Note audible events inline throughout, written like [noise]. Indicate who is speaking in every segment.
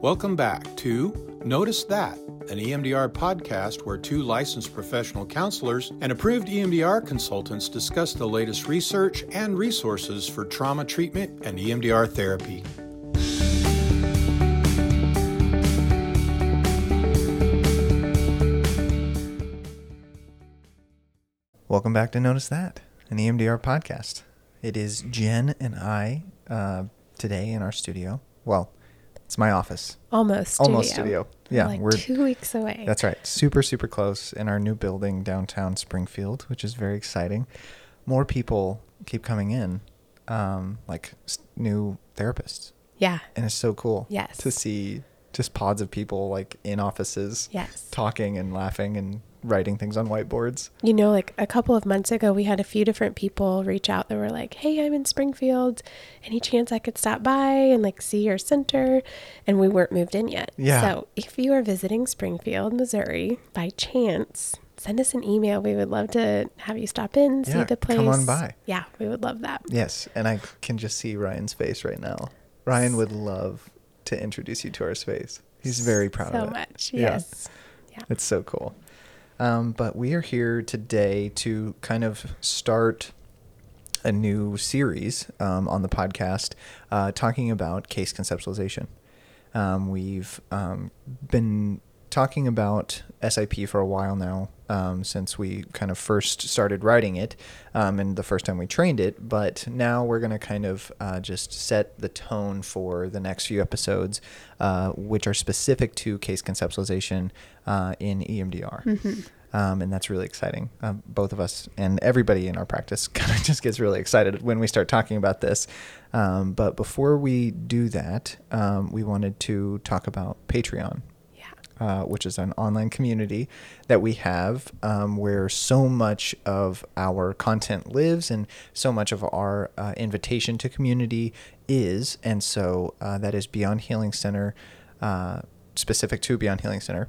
Speaker 1: Welcome back to Notice That, an EMDR podcast where two licensed professional counselors and approved EMDR consultants discuss the latest research and resources for trauma treatment and EMDR therapy.
Speaker 2: Welcome back to Notice That, an EMDR podcast. It is Jen and I uh, today in our studio. Well, it's my office.
Speaker 3: Almost studio.
Speaker 2: Almost studio. Yeah,
Speaker 3: like
Speaker 2: we're
Speaker 3: two weeks away.
Speaker 2: that's right. Super super close in our new building downtown Springfield, which is very exciting. More people keep coming in, um, like new therapists,
Speaker 3: yeah.
Speaker 2: and it's so cool.
Speaker 3: Yes.
Speaker 2: To see just pods of people like in offices,
Speaker 3: Yes.
Speaker 2: talking and laughing and writing things on whiteboards.
Speaker 3: You know, like a couple of months ago, we had a few different people reach out that were like, "Hey, I'm in Springfield. Any chance I could stop by and like see your center?" And we weren't moved in yet.
Speaker 2: Yeah.
Speaker 3: So if you are visiting Springfield, Missouri, by chance, send us an email. We would love to have you stop in, see
Speaker 2: Yeah,
Speaker 3: the place.
Speaker 2: come on by.
Speaker 3: Yeah, we would love that.
Speaker 2: Yes, and I can just see Ryan's face right now. Ryan would love to introduce you to our space. He's very proud
Speaker 3: so
Speaker 2: of it.
Speaker 3: So much.
Speaker 2: Yeah.
Speaker 3: Yes. Yeah.
Speaker 2: It's so cool. Um, but we are here today to kind of start a new series um, on the podcast uh, talking about case conceptualization. Um, we've um, been talking about SIP for a while now, um, since we kind of first started writing it, um, and the first time we trained it. But now we're going to kind of uh, just set the tone for the next few episodes, uh, which are specific to case conceptualization uh, in EMDR. Um, and that's really exciting. Um, both of us and everybody in our practice [laughs] kind of just gets really excited when we start talking about this. Um, but before we do that, um, we wanted to talk about Patreon. Uh, which is an online community that we have um, where so much of our content lives and so much of our uh, invitation to community is. And so uh, that is Beyond Healing Center, uh, specific to Beyond Healing Center.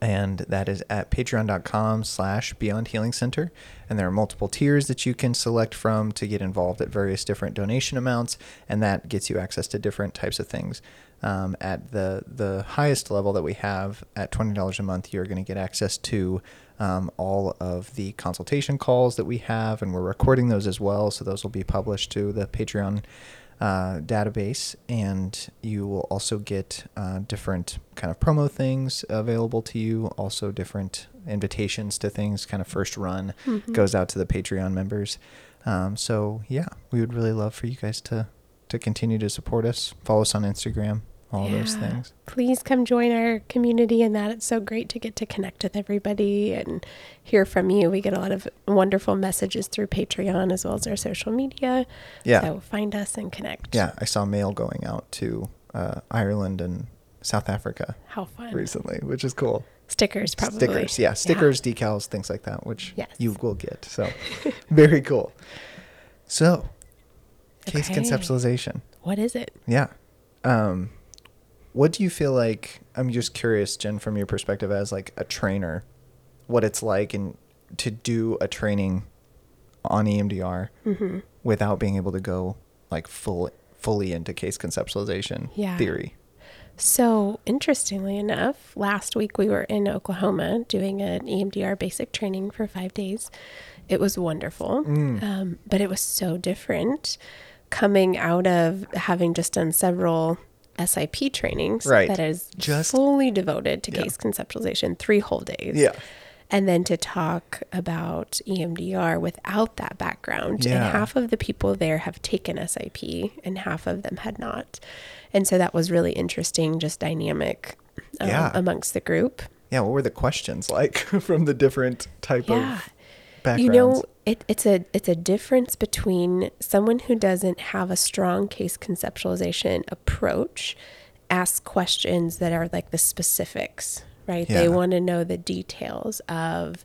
Speaker 2: And that is at patreon.com slash beyond healing center. And there are multiple tiers that you can select from to get involved at various different donation amounts. And that gets you access to different types of things um, at the the highest level that we have at $20 a month you're going to get access to um, all of the consultation calls that we have and we're recording those as well so those will be published to the patreon uh, database, and you will also get uh, different kind of promo things available to you. Also, different invitations to things. Kind of first run
Speaker 3: Mm-hmm.
Speaker 2: goes out to the Patreon members. Um, so yeah, we would really love for you guys to to continue to support us. Follow us on Instagram. All those things.
Speaker 3: Please come join our community and that. It's so great to get to connect with everybody and hear from you. We get a lot of wonderful messages through Patreon as well as our social media.
Speaker 2: Yeah.
Speaker 3: So find us and connect.
Speaker 2: Yeah, I saw mail going out to uh, Ireland and South Africa
Speaker 3: How fun.
Speaker 2: recently, which is cool.
Speaker 3: Stickers, probably.
Speaker 2: Stickers, yeah, stickers, decals, things like that, which
Speaker 3: Yes.
Speaker 2: you will get. So, [laughs] very cool. So, case
Speaker 3: Okay.
Speaker 2: conceptualization.
Speaker 3: What is it?
Speaker 2: Yeah. Um, what do you feel like? I'm just curious, Jen, from your perspective as like a trainer, what it's like and to do a training on EMDR
Speaker 3: Mm-hmm.
Speaker 2: without being able to go like full fully into case conceptualization
Speaker 3: Yeah.
Speaker 2: theory.
Speaker 3: So, interestingly enough, last week we were in Oklahoma doing an EMDR basic training for five days. It was wonderful,
Speaker 2: Mm.
Speaker 3: um, but it was so different coming out of having just done several SIP trainings
Speaker 2: Right.
Speaker 3: that is
Speaker 2: Just-
Speaker 3: fully devoted to
Speaker 2: Yeah.
Speaker 3: case conceptualization, three whole days.
Speaker 2: Yeah.
Speaker 3: And then to talk about EMDR without that background.
Speaker 2: Yeah.
Speaker 3: And half of the people there have taken SIP and half of them had not. And so that was really interesting, just dynamic um,
Speaker 2: Yeah.
Speaker 3: amongst the group.
Speaker 2: Yeah. What were the questions like [laughs] from the different type
Speaker 3: Yeah.
Speaker 2: of backgrounds?
Speaker 3: You know, it, it's a it's a difference between someone who doesn't have a strong case conceptualization approach, ask questions that are like the specifics, right? They want to know the details of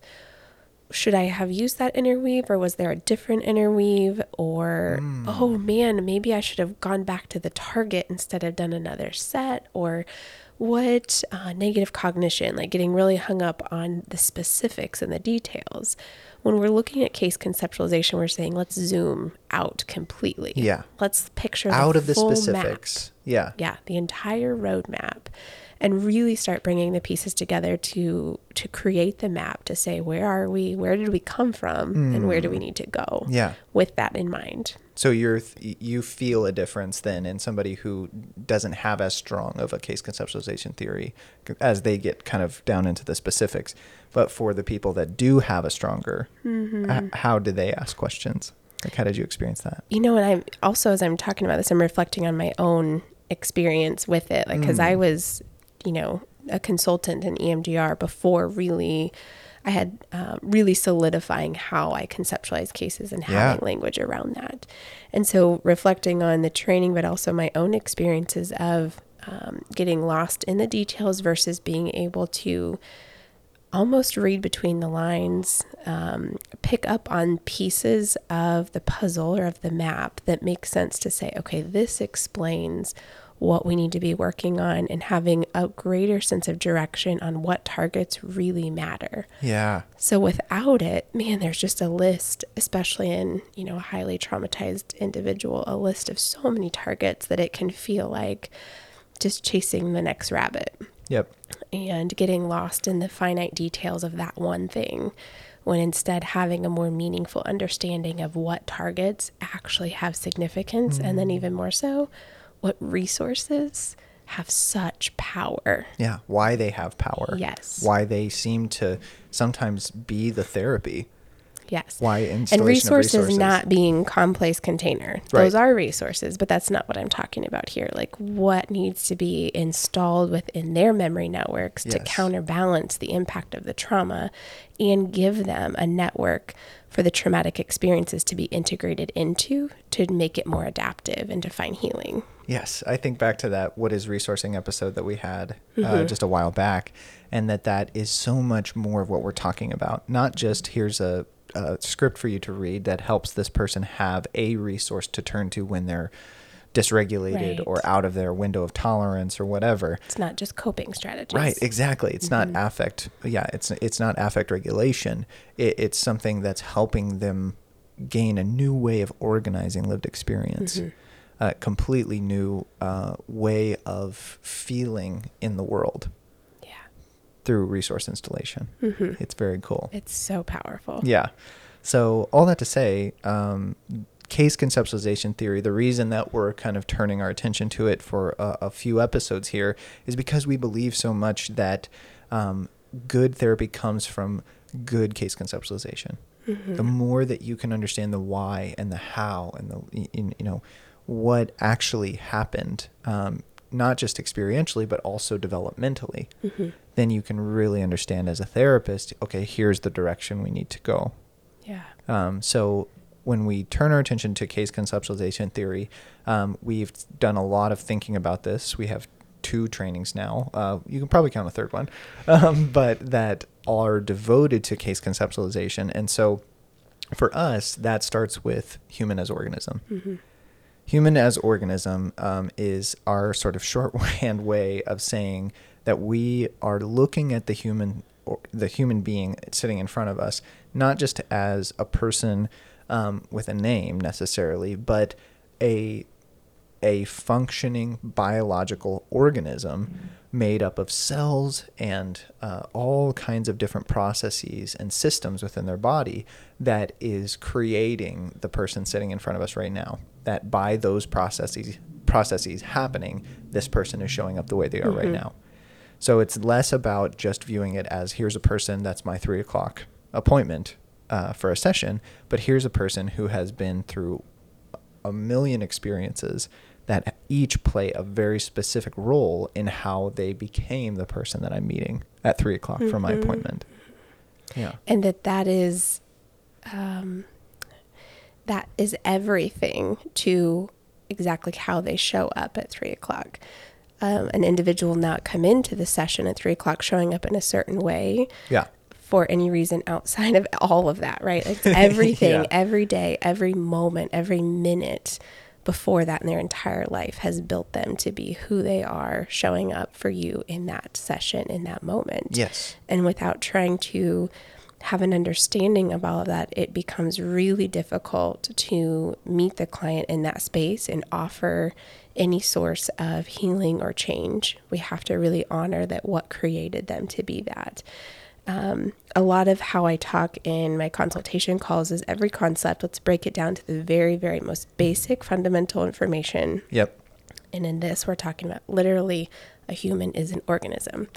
Speaker 3: should I have used that interweave or was there a different interweave or
Speaker 2: Hmm.
Speaker 3: oh man, maybe I should have gone back to the target instead of done another set or what uh, negative cognition, like getting really hung up on the specifics and the details. When we're looking at case conceptualization, we're saying let's zoom out completely.
Speaker 2: Yeah.
Speaker 3: Let's picture
Speaker 2: Out of the specifics.
Speaker 3: Map.
Speaker 2: Yeah.
Speaker 3: Yeah, the entire roadmap, and really start bringing the pieces together to to create the map to say where are we, where did we come from, and where do we need to go.
Speaker 2: Mm. Yeah.
Speaker 3: With that in mind.
Speaker 2: So you're th- you feel a difference then in somebody who doesn't have as strong of a case conceptualization theory as they get kind of down into the specifics. But for the people that do have a stronger,
Speaker 3: Mm-hmm.
Speaker 2: h- how do they ask questions? Like how did you experience that?
Speaker 3: you know and i'm also as i'm talking about this i'm reflecting on my own experience with it like because i was you know a consultant in emdr before really i had um, really solidifying how i conceptualize cases and
Speaker 2: Yeah.
Speaker 3: having language around that and so reflecting on the training but also my own experiences of um, getting lost in the details versus being able to almost read between the lines, um, pick up on pieces of the puzzle or of the map that make sense to say, okay, this explains what we need to be working on and having a greater sense of direction on what targets really matter.
Speaker 2: Yeah.
Speaker 3: So without it, man, there's just a list, especially in, you know, a highly traumatized individual, a list of so many targets that it can feel like just chasing the next rabbit
Speaker 2: Yep.
Speaker 3: and getting lost in the finite details of that one thing when instead having a more meaningful understanding of what targets actually have significance and then mm. even more so what resources have such power
Speaker 2: Yeah. Why they have power.
Speaker 3: Yes.
Speaker 2: Why they seem to sometimes be the therapy.
Speaker 3: yes
Speaker 2: Why
Speaker 3: and resources,
Speaker 2: resources.
Speaker 3: not being complex container
Speaker 2: Right.
Speaker 3: those are resources but that's not what i'm talking about here like what needs to be installed within their memory networks to counterbalance the impact of the trauma and give them a network for the traumatic experiences to be integrated into to make it more adaptive and to find healing
Speaker 2: Yes, I think back to that what is resourcing episode that we had uh,
Speaker 3: Mm-hmm.
Speaker 2: just a while back, and that that is so much more of what we're talking about. Not just here's a, a script for you to read that helps this person have a resource to turn to when they're dysregulated
Speaker 3: Right.
Speaker 2: or out of their window of tolerance or whatever.
Speaker 3: it's not just coping strategies
Speaker 2: Right, exactly. It's not affect. Yeah, it's it's not affect regulation. It, it's something that's helping them gain a new way of organizing lived experience, a completely new uh, way of feeling in the world
Speaker 3: yeah
Speaker 2: through resource installation. It's very cool.
Speaker 3: it's so powerful
Speaker 2: Yeah. So all that to say, um, case conceptualization theory. The reason that we're kind of turning our attention to it for a, a few episodes here is because we believe so much that um, good therapy comes from good case conceptualization. The more that you can understand the why and the how and the y- y- you know what actually happened, um, not just experientially but also developmentally, then you can really understand as a therapist. Okay, here's the direction we need to go.
Speaker 3: yeah
Speaker 2: Um, so when we turn our attention to case conceptualization theory, um, we've done a lot of thinking about this. We have two trainings now. Uh, you can probably count a third one, [laughs] um, but that are devoted to case conceptualization. And so for us, that starts with human as organism. Human as organism um, is our sort of shorthand [laughs] way of saying that we are looking at the human, the human being sitting in front of us, not just as a person um, with a name necessarily, but a a functioning biological organism made up of cells and uh, all kinds of different processes and systems within their body that is creating the person sitting in front of us right now. That by those processes processes happening, this person is showing up the way they are right now. So it's less about just viewing it as here's a person that's my three o'clock appointment uh, for a session, but here's a person who has been through a million experiences that each play a very specific role in how they became the person that I'm meeting at three o'clock for my appointment. Yeah.
Speaker 3: and that that is um, that is everything to exactly how they show up at three o'clock um, an individual not come into the session at three o'clock showing up in a certain way
Speaker 2: Yeah.
Speaker 3: for any reason outside of all of that right it's everything [laughs]
Speaker 2: Yeah.
Speaker 3: every day every moment every minute before that in their entire life has built them to be who they are, showing up for you in that session, in that moment.
Speaker 2: Yes.
Speaker 3: And without trying to have an understanding of all of that, it becomes really difficult to meet the client in that space and offer any source of healing or change. We have to really honor that what created them to be that. Um, a lot of how I talk in my consultation calls is every concept, let's break it down to the very, very most basic fundamental information.
Speaker 2: Yep.
Speaker 3: And in this, we're talking about literally a human is an organism,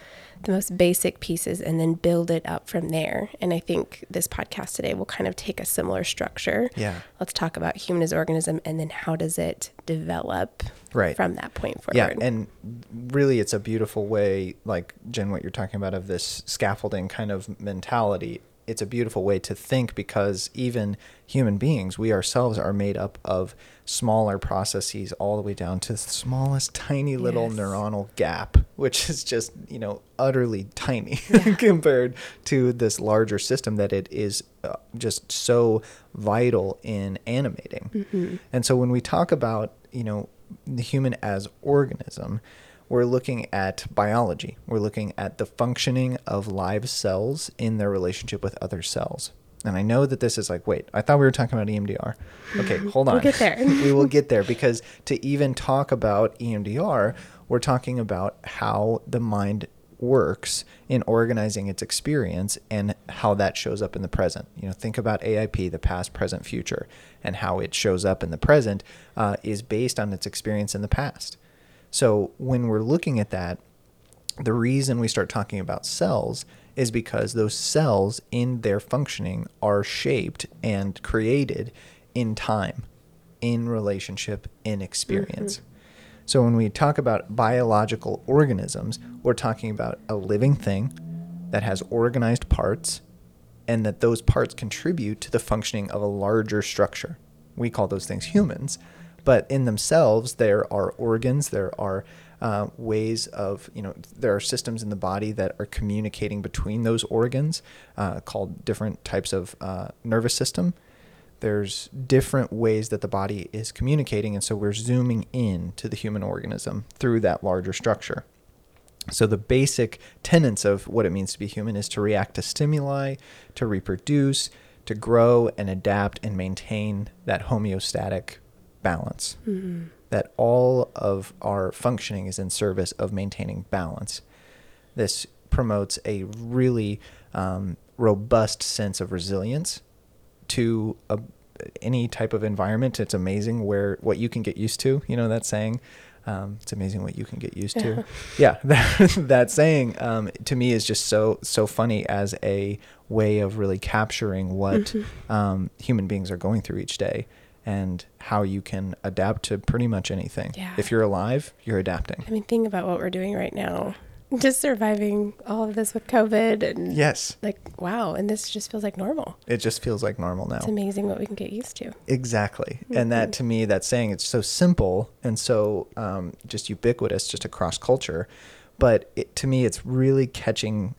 Speaker 3: the most basic pieces, and then build it up from there. And I think this podcast today will kind of take a similar structure.
Speaker 2: Yeah.
Speaker 3: Let's talk about human as organism and then how does it develop
Speaker 2: Right.
Speaker 3: from that point forward.
Speaker 2: Yeah, and really, it's a beautiful way, like Jen, what you're talking about of this scaffolding kind of mentality. It's a beautiful way to think because even human beings, we ourselves are made up of smaller processes all the way down to the smallest tiny little
Speaker 3: Yes.
Speaker 2: neuronal gap, which is just, you know, utterly tiny [laughs] compared to this larger system that it is uh, just so vital in animating. And so when we talk about, you know, the human as organism, we're looking at biology. We're looking at the functioning of live cells in their relationship with other cells. And I know that this is like, wait, I thought we were talking about EMDR. Okay, [laughs] hold on.
Speaker 3: We'll get there. [laughs]
Speaker 2: we will get there because to even talk about EMDR, we're talking about how the mind works in organizing its experience and how that shows up in the present. You know, think about AIP, the past, present, future, and how it shows up in the present uh, is based on its experience in the past. So when we're looking at that, the reason we start talking about cells is because those cells in their functioning are shaped and created in time, in relationship, in experience. Mm-hmm. So when we talk about biological organisms, we're talking about a living thing that has organized parts and that those parts contribute to the functioning of a larger structure. We call those things humans, but in themselves, there are organs, there are uh, ways of, you know, there are systems in the body that are communicating between those organs uh, called different types of uh, nervous system. There's different ways that the body is communicating, and so we're zooming in to the human organism through that larger structure. So the basic tenets of what it means to be human is to react to stimuli, to reproduce, to grow and adapt and maintain that homeostatic balance. That all of our functioning is in service of maintaining balance. This promotes a really um, robust sense of resilience to a, any type of environment. It's amazing where what you can get used to. You know that saying. Um, it's amazing what you can get used to. yeah, [laughs] [laughs] that, that saying um, to me is just so so funny as a way of really capturing what um, human beings are going through each day and how you can adapt to pretty much anything.
Speaker 3: Yeah.
Speaker 2: If you're alive, you're adapting.
Speaker 3: I mean, think about what we're doing right now. [laughs] Just surviving all of this with COVID and
Speaker 2: Yes,
Speaker 3: like, wow. And this just feels like normal.
Speaker 2: it just feels like normal now.
Speaker 3: It's amazing what we can get used to.
Speaker 2: Exactly. And that to me, that saying, it's so simple and so um, just ubiquitous, just across culture. But it, to me, it's really catching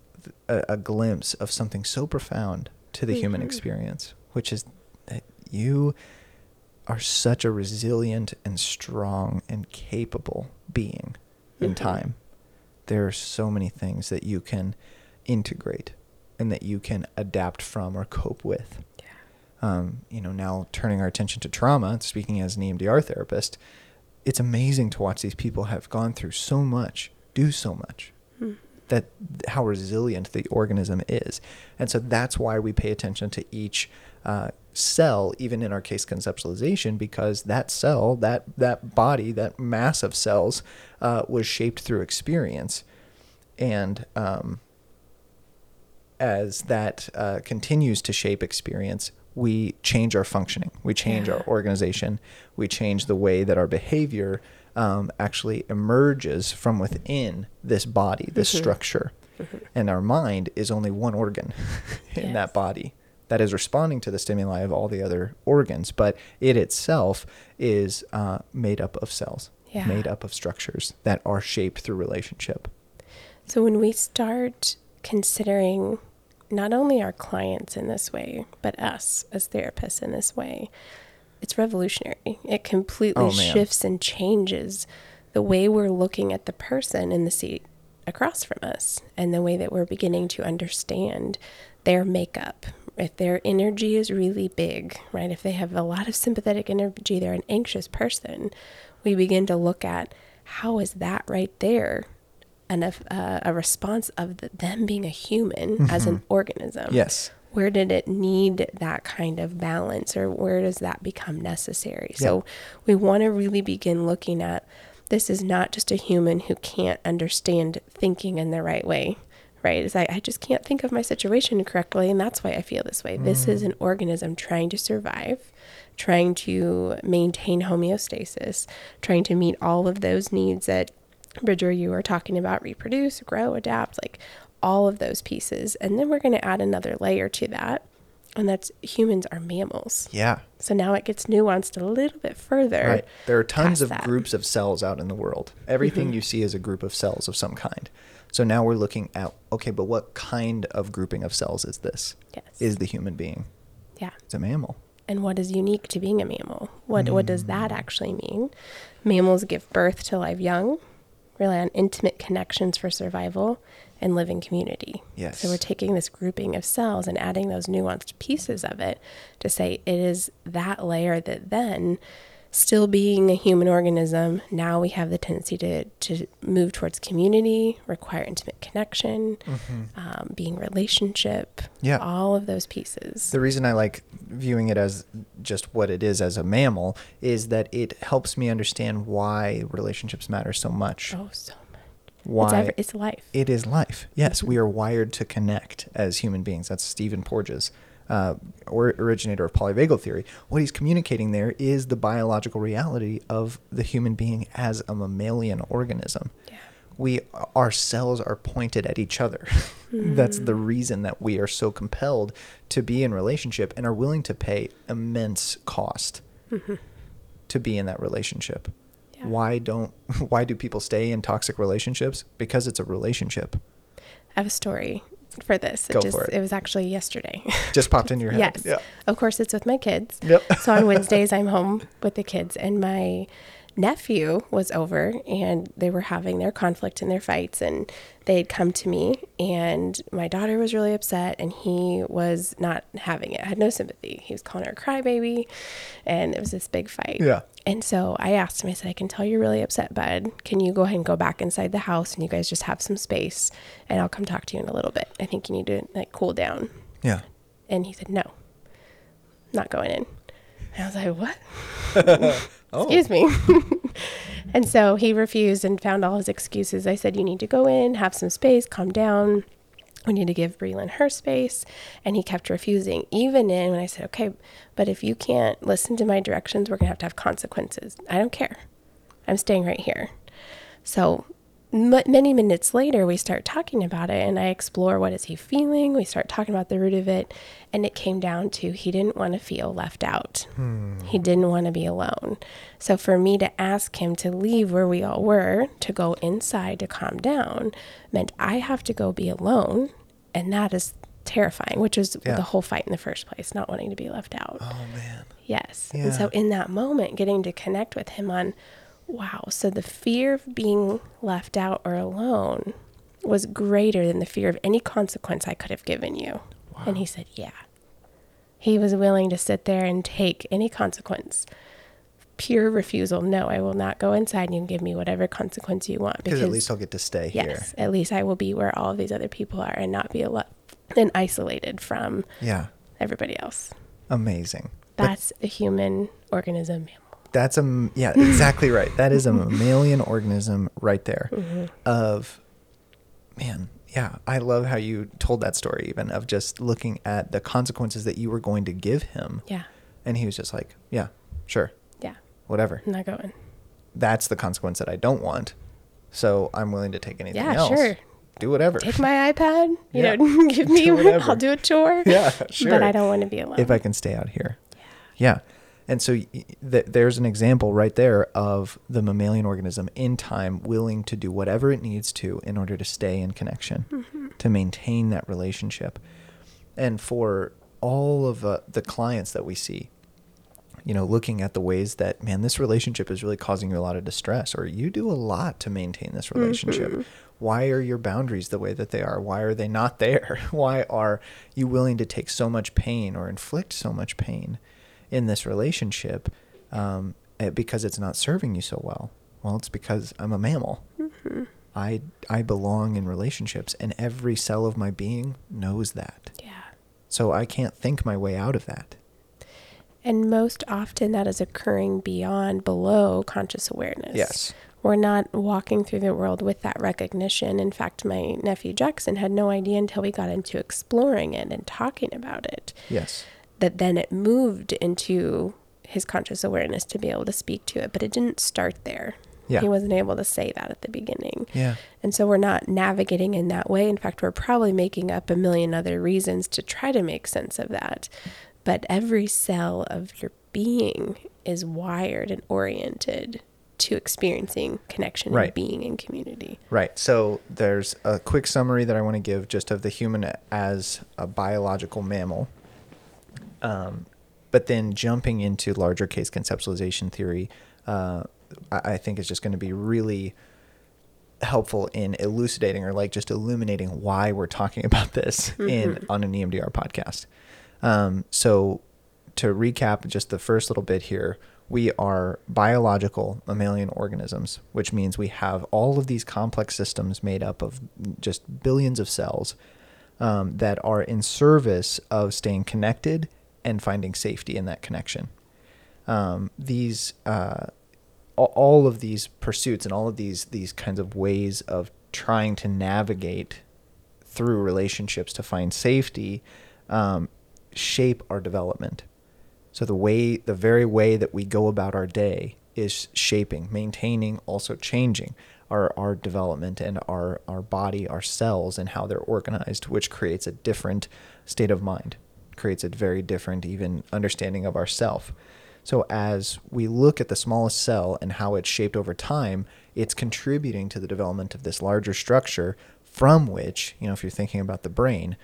Speaker 2: a, a glimpse of something so profound to the human experience, which is that you are such a resilient and strong and capable being in time. There are so many things that you can integrate and that you can adapt from or cope with um, you know, now turning our attention to trauma, speaking as an EMDR therapist, it's amazing to watch these people have gone through so much, do so much, that how resilient the organism is. And so that's why we pay attention to each uh, cell, even in our case conceptualization, because that cell, that that body, that mass of cells, uh, was shaped through experience, and um, as that uh, continues to shape experience, we change our functioning, we change
Speaker 3: Yeah.
Speaker 2: our organization, we change the way that our behavior um, actually emerges from within this body, this structure. And our mind is only one organ [laughs] in
Speaker 3: Yes.
Speaker 2: that body that is responding to the stimuli of all the other organs, but it itself is uh, made up of cells,
Speaker 3: Yeah.
Speaker 2: made up of structures that are shaped through relationship.
Speaker 3: So when we start considering not only our clients in this way, but us as therapists in this way, it's revolutionary. It completely
Speaker 2: Oh,
Speaker 3: shifts and changes the way we're looking at the person in the seat across from us and the way that we're beginning to understand their makeup. If their energy is really big, right? If they have a lot of sympathetic energy, they're an anxious person. We begin to look at how is that right there and a, uh, a response of the, them being a human as an organism
Speaker 2: Yes.
Speaker 3: where did it need that kind of balance or where does that become necessary so we want to really begin looking at this is not just a human who can't understand thinking in the right way right Is like i just can't think of my situation correctly and that's why i feel this way this is an organism trying to survive trying to maintain homeostasis trying to meet all of those needs that Bridger, you were talking about reproduce, grow, adapt, like all of those pieces. And then we're going to add another layer to that. And that's humans are mammals.
Speaker 2: Yeah.
Speaker 3: So now it gets nuanced a little bit further.
Speaker 2: Right. There are tons of
Speaker 3: that. Mm-hmm.
Speaker 2: groups of cells out in the world. Everything you see is a group of cells of some kind. So now we're looking at okay, but what kind of grouping of cells is this?
Speaker 3: Yes.
Speaker 2: Is the human being?
Speaker 3: Yeah.
Speaker 2: It's a mammal.
Speaker 3: And what is unique to being a mammal? What what does that
Speaker 2: Mm.
Speaker 3: actually mean? Mammals give birth to live young, rely on intimate connections for survival, and live in community.
Speaker 2: Yes.
Speaker 3: So we're taking this grouping of cells and adding those nuanced pieces of it to say it is that layer that then still being a human organism, now we have the tendency to, to move towards community, require intimate connection, um, being relationship,
Speaker 2: Mm-hmm. Yeah.
Speaker 3: all of those pieces.
Speaker 2: The reason I like viewing it as just what it is as a mammal is that it helps me understand why relationships matter so much.
Speaker 3: oh, so much.
Speaker 2: Why
Speaker 3: It's, ever, it's life.
Speaker 2: it is life. Yes,
Speaker 3: Mm-hmm.
Speaker 2: we are wired to connect as human beings. That's Stephen Porges, uh, or originator of polyvagal theory. What he's communicating there is the biological reality of the human being as a mammalian organism.
Speaker 3: Yeah.
Speaker 2: We, our cells are pointed at each other. [laughs] That's the
Speaker 3: Mm.
Speaker 2: reason that we are so compelled to be in relationship and are willing to pay immense cost to be in that relationship.
Speaker 3: Yeah.
Speaker 2: Why don't [laughs] why do people stay in toxic relationships? Because it's a relationship.
Speaker 3: I have a story for this.
Speaker 2: Go
Speaker 3: it just
Speaker 2: for it.
Speaker 3: it was actually yesterday. [laughs]
Speaker 2: Just popped into your head.
Speaker 3: yes.
Speaker 2: Yeah.
Speaker 3: Of course it's with my kids.
Speaker 2: Yep.
Speaker 3: so on [laughs] Wednesdays I'm home with the kids and my nephew was over and they were having their conflict and their fights and they had come to me and my daughter was really upset and he was not having it. I had no sympathy. He was calling her a crybaby and it was this big fight.
Speaker 2: Yeah.
Speaker 3: And so I asked him, I said, I can tell you're really upset, bud. Can you go ahead and go back inside the house and you guys just have some space and I'll come talk to you in a little bit. I think you need to like cool down.
Speaker 2: Yeah.
Speaker 3: And he said, No, not going in. And I was like, What? [laughs]
Speaker 2: Oh.
Speaker 3: Excuse me. [laughs] and so he refused and found all his excuses. I said, You need to go in, have some space, calm down. We need to give Breland her space. And he kept refusing, even in when I said, Okay, but if you can't listen to my directions, we're going to have to have consequences. I don't care. I'm staying right here. So m- many minutes later, we start talking about it, and I explore what is he feeling. We start talking about the root of it, and it came down to he didn't want to feel left out. Hmm. He didn't want to be alone. So for me to ask him to leave where we all were to go inside to calm down meant I have to go be alone, and that is terrifying. Which is
Speaker 2: Yeah.
Speaker 3: the whole fight in the first place, not wanting to be left out.
Speaker 2: Oh man.
Speaker 3: Yes. And so in that moment, getting to connect with him on, wow, so the fear of being left out or alone was greater than the fear of any consequence I could have given you. Wow. And he said, yeah. He was willing to sit there and take any consequence. Pure refusal. No, I will not go inside and you can give me whatever consequence you want.
Speaker 2: Because at least I'll get to stay here.
Speaker 3: yes, at least I will be where all of these other people are and not be alone and isolated from
Speaker 2: Yeah.
Speaker 3: everybody else.
Speaker 2: Amazing. But
Speaker 3: That's a human organism.
Speaker 2: That's a yeah, [laughs] exactly right. That is a mammalian organism right there.
Speaker 3: Mm-hmm.
Speaker 2: Of man, yeah, I love how you told that story even of just looking at the consequences that you were going to give him.
Speaker 3: Yeah.
Speaker 2: And he was just like, yeah, sure,
Speaker 3: Yeah.
Speaker 2: whatever.
Speaker 3: I'm not going.
Speaker 2: That's the consequence that I don't want. So I'm willing to take anything
Speaker 3: Yeah,
Speaker 2: else.
Speaker 3: sure.
Speaker 2: Do whatever.
Speaker 3: Take my iPad, [laughs] you
Speaker 2: Yeah.
Speaker 3: know, [laughs] give me,
Speaker 2: Do.
Speaker 3: I'll do a chore.
Speaker 2: Yeah, sure.
Speaker 3: But I don't want to be alone.
Speaker 2: if I can stay out here. Yeah. And so th- there's an example right there of the mammalian organism in time willing to do whatever it needs to in order to stay in connection,
Speaker 3: Mm-hmm.
Speaker 2: to maintain that relationship. And for all of uh, the clients that we see, you know, looking at the ways that, man, this relationship is really causing you a lot of distress, or you do a lot to maintain this relationship.
Speaker 3: Mm-hmm.
Speaker 2: Why are your boundaries the way that they are? Why are they not there? [laughs] Why are you willing to take so much pain or inflict so much pain in this relationship um, eh, because it's not serving you so well? Well, it's because I'm a mammal.
Speaker 3: Mm-hmm.
Speaker 2: I I belong in relationships, and every cell of my being knows that.
Speaker 3: Yeah.
Speaker 2: So I can't think my way out of that.
Speaker 3: And most often that is occurring beyond, below conscious awareness.
Speaker 2: Yes.
Speaker 3: We're not walking through the world with that recognition. In fact, my nephew Jackson had no idea until we got into exploring it and talking about it
Speaker 2: Yes.
Speaker 3: That then it moved into his conscious awareness to be able to speak to it. But it didn't start there.
Speaker 2: Yeah.
Speaker 3: He wasn't able to say that at the beginning.
Speaker 2: Yeah.
Speaker 3: And so we're not navigating in that way. In fact, we're probably making up a million other reasons to try to make sense of that. But every cell of your being is wired and oriented to experiencing connection
Speaker 2: Right.
Speaker 3: and being in community.
Speaker 2: Right. So there's a quick summary that I want to give just of the human as a biological mammal. Um, but then jumping into larger case conceptualization theory, uh, I, I think is just going to be really helpful in elucidating or like just illuminating why we're talking [laughs] about this in on an EMDR podcast. Um, so to recap just the first little bit here, we are biological mammalian organisms, which means we have all of these complex systems made up of just billions of cells um, that are in service of staying connected and finding safety in that connection. Um, these uh, all of these pursuits and all of these these kinds of ways of trying to navigate through relationships to find safety um, shape our development. So the way, the very way that we go about our day is shaping, maintaining, also changing our, our development and our, our body, our cells, and how they're organized, which creates a different state of mind, creates a very different even understanding of ourself. So as we look at the smallest cell and how it's shaped over time, it's contributing to the development of this larger structure from which, you know, if you're thinking about the brain,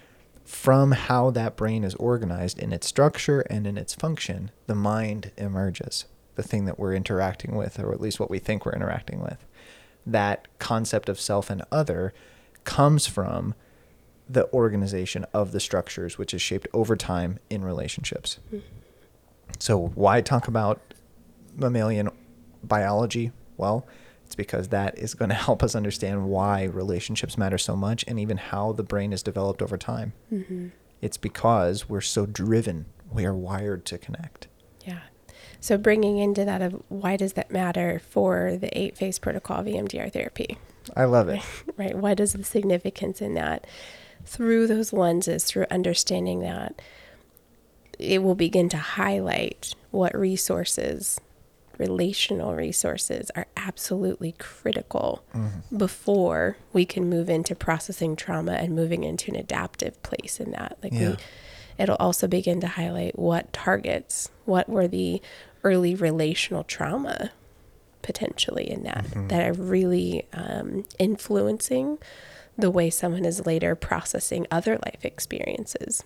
Speaker 2: from how that brain is organized in its structure and in its function, the mind emerges, the thing that we're interacting with, or at least what we think we're interacting with. That concept of self and other comes from the organization of the structures, which is shaped over time in relationships. So, why talk about mammalian biology? Well, it's because that is going [laughs] to help us understand why relationships matter so much and even how the brain is developed over time. Mm-hmm. It's because we're so driven. We are wired to connect.
Speaker 3: Yeah. So bringing into that of why does that matter for the eight phase protocol of EMDR therapy?
Speaker 2: I love it. [laughs]
Speaker 3: right? What is the significance in that? Through those lenses, through understanding that, it will begin to highlight what resources, relational resources, are absolutely critical before we can move into processing trauma and moving into an adaptive place in that. Like
Speaker 2: Yeah.
Speaker 3: we, it'll also begin to highlight what targets, what were the early relational trauma potentially in that that are really um, influencing the way someone is later processing other life experiences.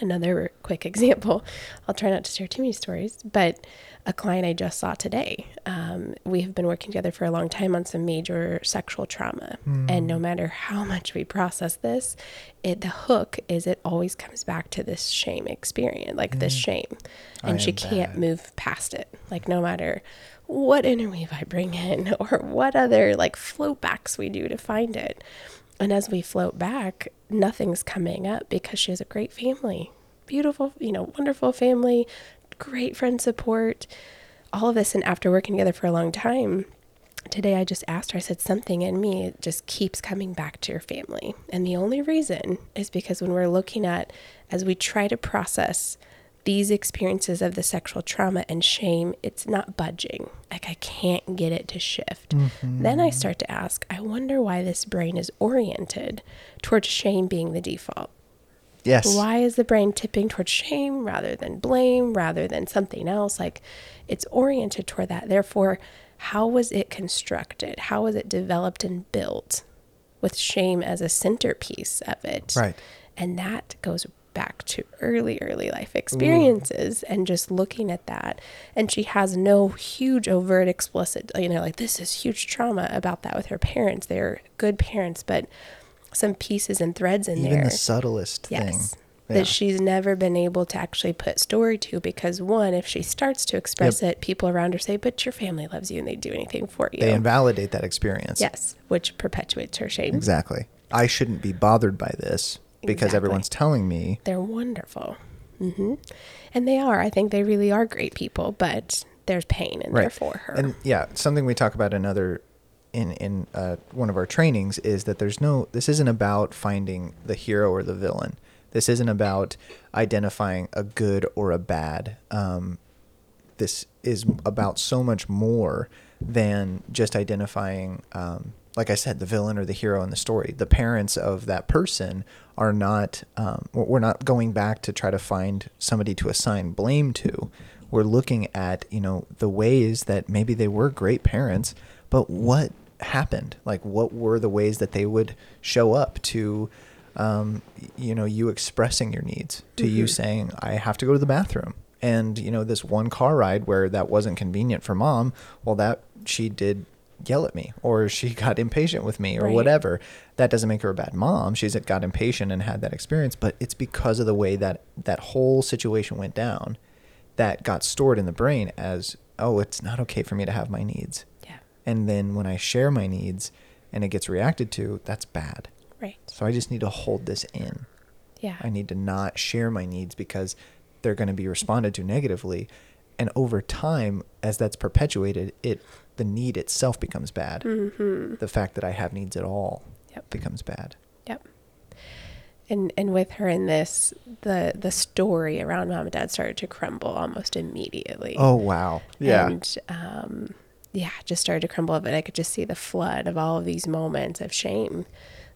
Speaker 3: Another quick [laughs] example, I'll try not to share too many stories, but a client I just saw today, um, we have been working together for a long time on some major sexual trauma. And no matter how much we process this, it the hook is it always comes back to this shame experience, like this shame. And she can't
Speaker 2: bad.
Speaker 3: move past it. Like no matter what interweave I bring in [laughs] or what other like float backs we do to find it. And as we float back, nothing's coming up because she has a great family, beautiful, you know, wonderful family, great friend support, all of this. And after working together for a long time, today I just asked her, I said, something in me just keeps coming back to your family. And the only reason is because when we're looking at, as we try to process these experiences of the sexual trauma and shame, it's not budging. Like I can't get it to shift. Mm-hmm. Then I start to ask, I wonder why this brain is oriented towards shame being the default.
Speaker 2: Yes.
Speaker 3: Why is the brain tipping towards shame rather than blame, rather than something else? Like it's oriented toward that. Therefore, how was it constructed? How was it developed and built with shame as a centerpiece of it?
Speaker 2: Right.
Speaker 3: And that goes back to early, early life experiences and just looking at that. And she has no huge, overt, explicit, you know, like this is huge trauma about that with her parents. They're good parents, but some pieces and threads in
Speaker 2: Even
Speaker 3: there.
Speaker 2: the subtlest
Speaker 3: yes.
Speaker 2: thing. Yeah.
Speaker 3: That she's never been able to actually put story to because one, if she starts to express it, people around her say, "But your family loves you and they do anything for you."
Speaker 2: They invalidate that experience.
Speaker 3: yes, which perpetuates her shame.
Speaker 2: Exactly. I shouldn't be bothered by this because
Speaker 3: Exactly.
Speaker 2: everyone's telling me.
Speaker 3: They're wonderful. hmm And they are. I think they really are great people, but there's pain in there for her.
Speaker 2: And yeah, something we talk about another in in uh, one of our trainings is that there's no. This isn't about finding the hero or the villain. This isn't about identifying a good or a bad. Um, this is about so much more than just identifying, um, like I said, the villain or the hero in the story. The parents of that person are not, um, we're not going back to try to find somebody to assign blame to. We're looking at, you know, the ways that maybe they were great parents, but what happened? Like, what were the ways that they would show up to, um, you know, you expressing your needs, to you saying, I have to go to the bathroom and you know this one car ride where that wasn't convenient for mom well that she did yell at me or she [laughs] got impatient with me or
Speaker 3: Right.
Speaker 2: whatever that doesn't make her a bad mom she's got impatient and had that experience but it's because of the way that that whole situation went down that got stored in the brain as oh it's not okay for me to have my needs
Speaker 3: yeah,
Speaker 2: and then when i share my needs and it gets reacted to that's bad
Speaker 3: right.
Speaker 2: so i just need to hold this in
Speaker 3: Yeah.
Speaker 2: I need to not share my needs because they're going to be responded to negatively. And over time, as that's perpetuated, it the need itself becomes bad.
Speaker 3: Mm-hmm.
Speaker 2: The fact that I have needs at all
Speaker 3: Yep.
Speaker 2: becomes bad.
Speaker 3: Yep. And and with her in this, the the story around mom and dad started to crumble almost immediately.
Speaker 2: Oh wow! Yeah,
Speaker 3: And um, yeah, just started to crumble. But I could just see the flood of all of these moments of shame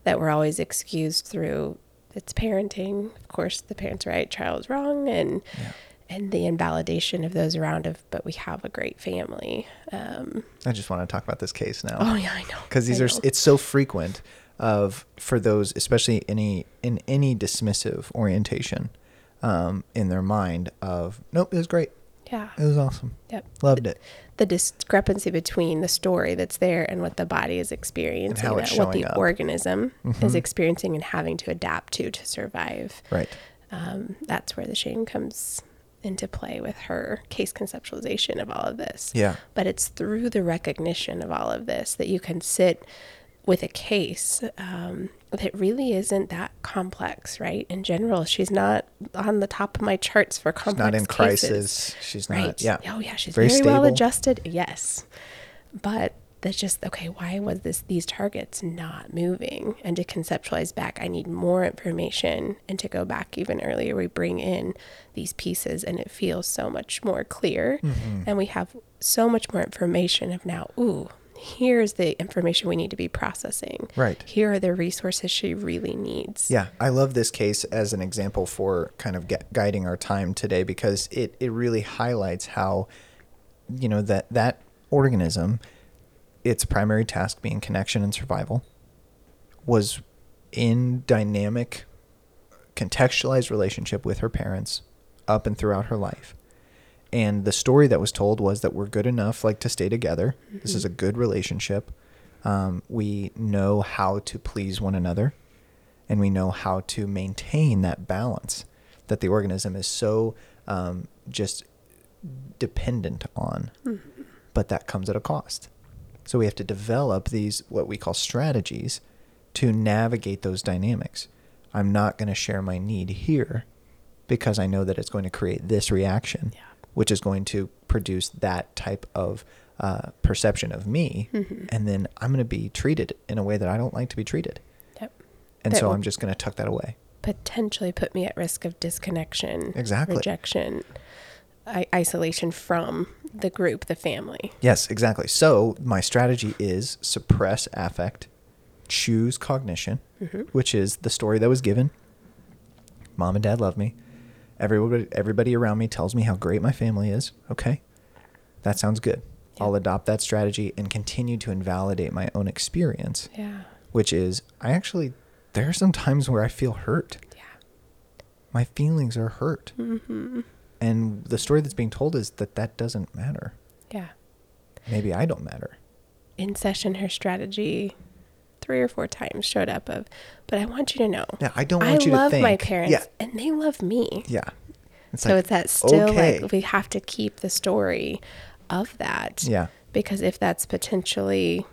Speaker 3: that were always excused through it's parenting. Of course, the parents are right, child is wrong, and
Speaker 2: Yeah.
Speaker 3: And the invalidation of those around. Of but we have a great family. Um,
Speaker 2: I just want to talk about this case now.
Speaker 3: oh yeah, I know.
Speaker 2: because these
Speaker 3: I
Speaker 2: are
Speaker 3: know.
Speaker 2: it's so frequent of for those especially any in any dismissive orientation um, in their mind of nope it was great
Speaker 3: yeah.
Speaker 2: it was awesome
Speaker 3: Yep.
Speaker 2: loved it
Speaker 3: the discrepancy between the story that's there and what the body is experiencing,
Speaker 2: how it's
Speaker 3: what the
Speaker 2: up. Mm-hmm.
Speaker 3: organism is experiencing and having to adapt to to survive.
Speaker 2: right
Speaker 3: Um, that's where the shame comes into play with her case conceptualization of all of this.
Speaker 2: Yeah.
Speaker 3: But it's through the recognition of all of this that you can sit with a case um, that really isn't that complex, right? In general, she's not on the top of my charts for
Speaker 2: she's
Speaker 3: complex
Speaker 2: not in
Speaker 3: cases.
Speaker 2: crisis she's not
Speaker 3: Right.
Speaker 2: yeah
Speaker 3: Oh yeah, she's
Speaker 2: Very
Speaker 3: very, well adjusted. Yes. But that's just okay, why was this these targets not moving? And to conceptualize back, I need more information. And to go back even earlier, we bring in these pieces and it feels so much more clear.
Speaker 2: Mm-hmm.
Speaker 3: And we have so much more information of now, ooh, here's the information we need to be processing.
Speaker 2: Right.
Speaker 3: Here are the resources she really needs.
Speaker 2: Yeah, I love this case as an example for kind of guiding our time today because it, it really highlights how, you know, that that organism, its primary task being connection and survival, was in dynamic, contextualized relationship with her parents up and throughout her life. And the story that was told was that we're good enough, like to stay together. This is a good relationship. Um, we know how to please one another, and we know how to maintain that balance that the organism is so um, just dependent on. But that comes at a cost. So we have to develop these what we call strategies to navigate those dynamics. I'm not going to share my need here because I know that it's going to create this reaction,
Speaker 3: Yeah.
Speaker 2: which is going to produce that type of uh, perception of me.
Speaker 3: Mm-hmm.
Speaker 2: And then I'm going to be treated in a way that I don't like to be treated.
Speaker 3: Yep.
Speaker 2: And
Speaker 3: That
Speaker 2: so I'm just going to tuck that away.
Speaker 3: potentially put me at risk of disconnection,
Speaker 2: Exactly.
Speaker 3: rejection, I- isolation from the group, the family.
Speaker 2: Yes, exactly. So my strategy is suppress affect, choose cognition, mm-hmm. which is the story that was given. Mom and dad love me. Everybody, everybody around me tells me how great my family is. Okay, that sounds good. I'll adopt that strategy and continue to invalidate my own experience,
Speaker 3: Yeah.
Speaker 2: which is I actually there are some times where I feel hurt.
Speaker 3: Yeah.
Speaker 2: My feelings are hurt. Mm-hmm. And the story that's being told is that that doesn't matter.
Speaker 3: Yeah.
Speaker 2: Maybe I don't matter.
Speaker 3: In session, her strategy three or four times showed up of, but I want you to know.
Speaker 2: Yeah, I don't
Speaker 3: I
Speaker 2: you to
Speaker 3: love my parents
Speaker 2: Yeah.
Speaker 3: and they love me.
Speaker 2: Yeah. It's
Speaker 3: so
Speaker 2: like,
Speaker 3: it's that still
Speaker 2: okay.
Speaker 3: like we have to keep the story of that.
Speaker 2: Yeah.
Speaker 3: Because if that's potentially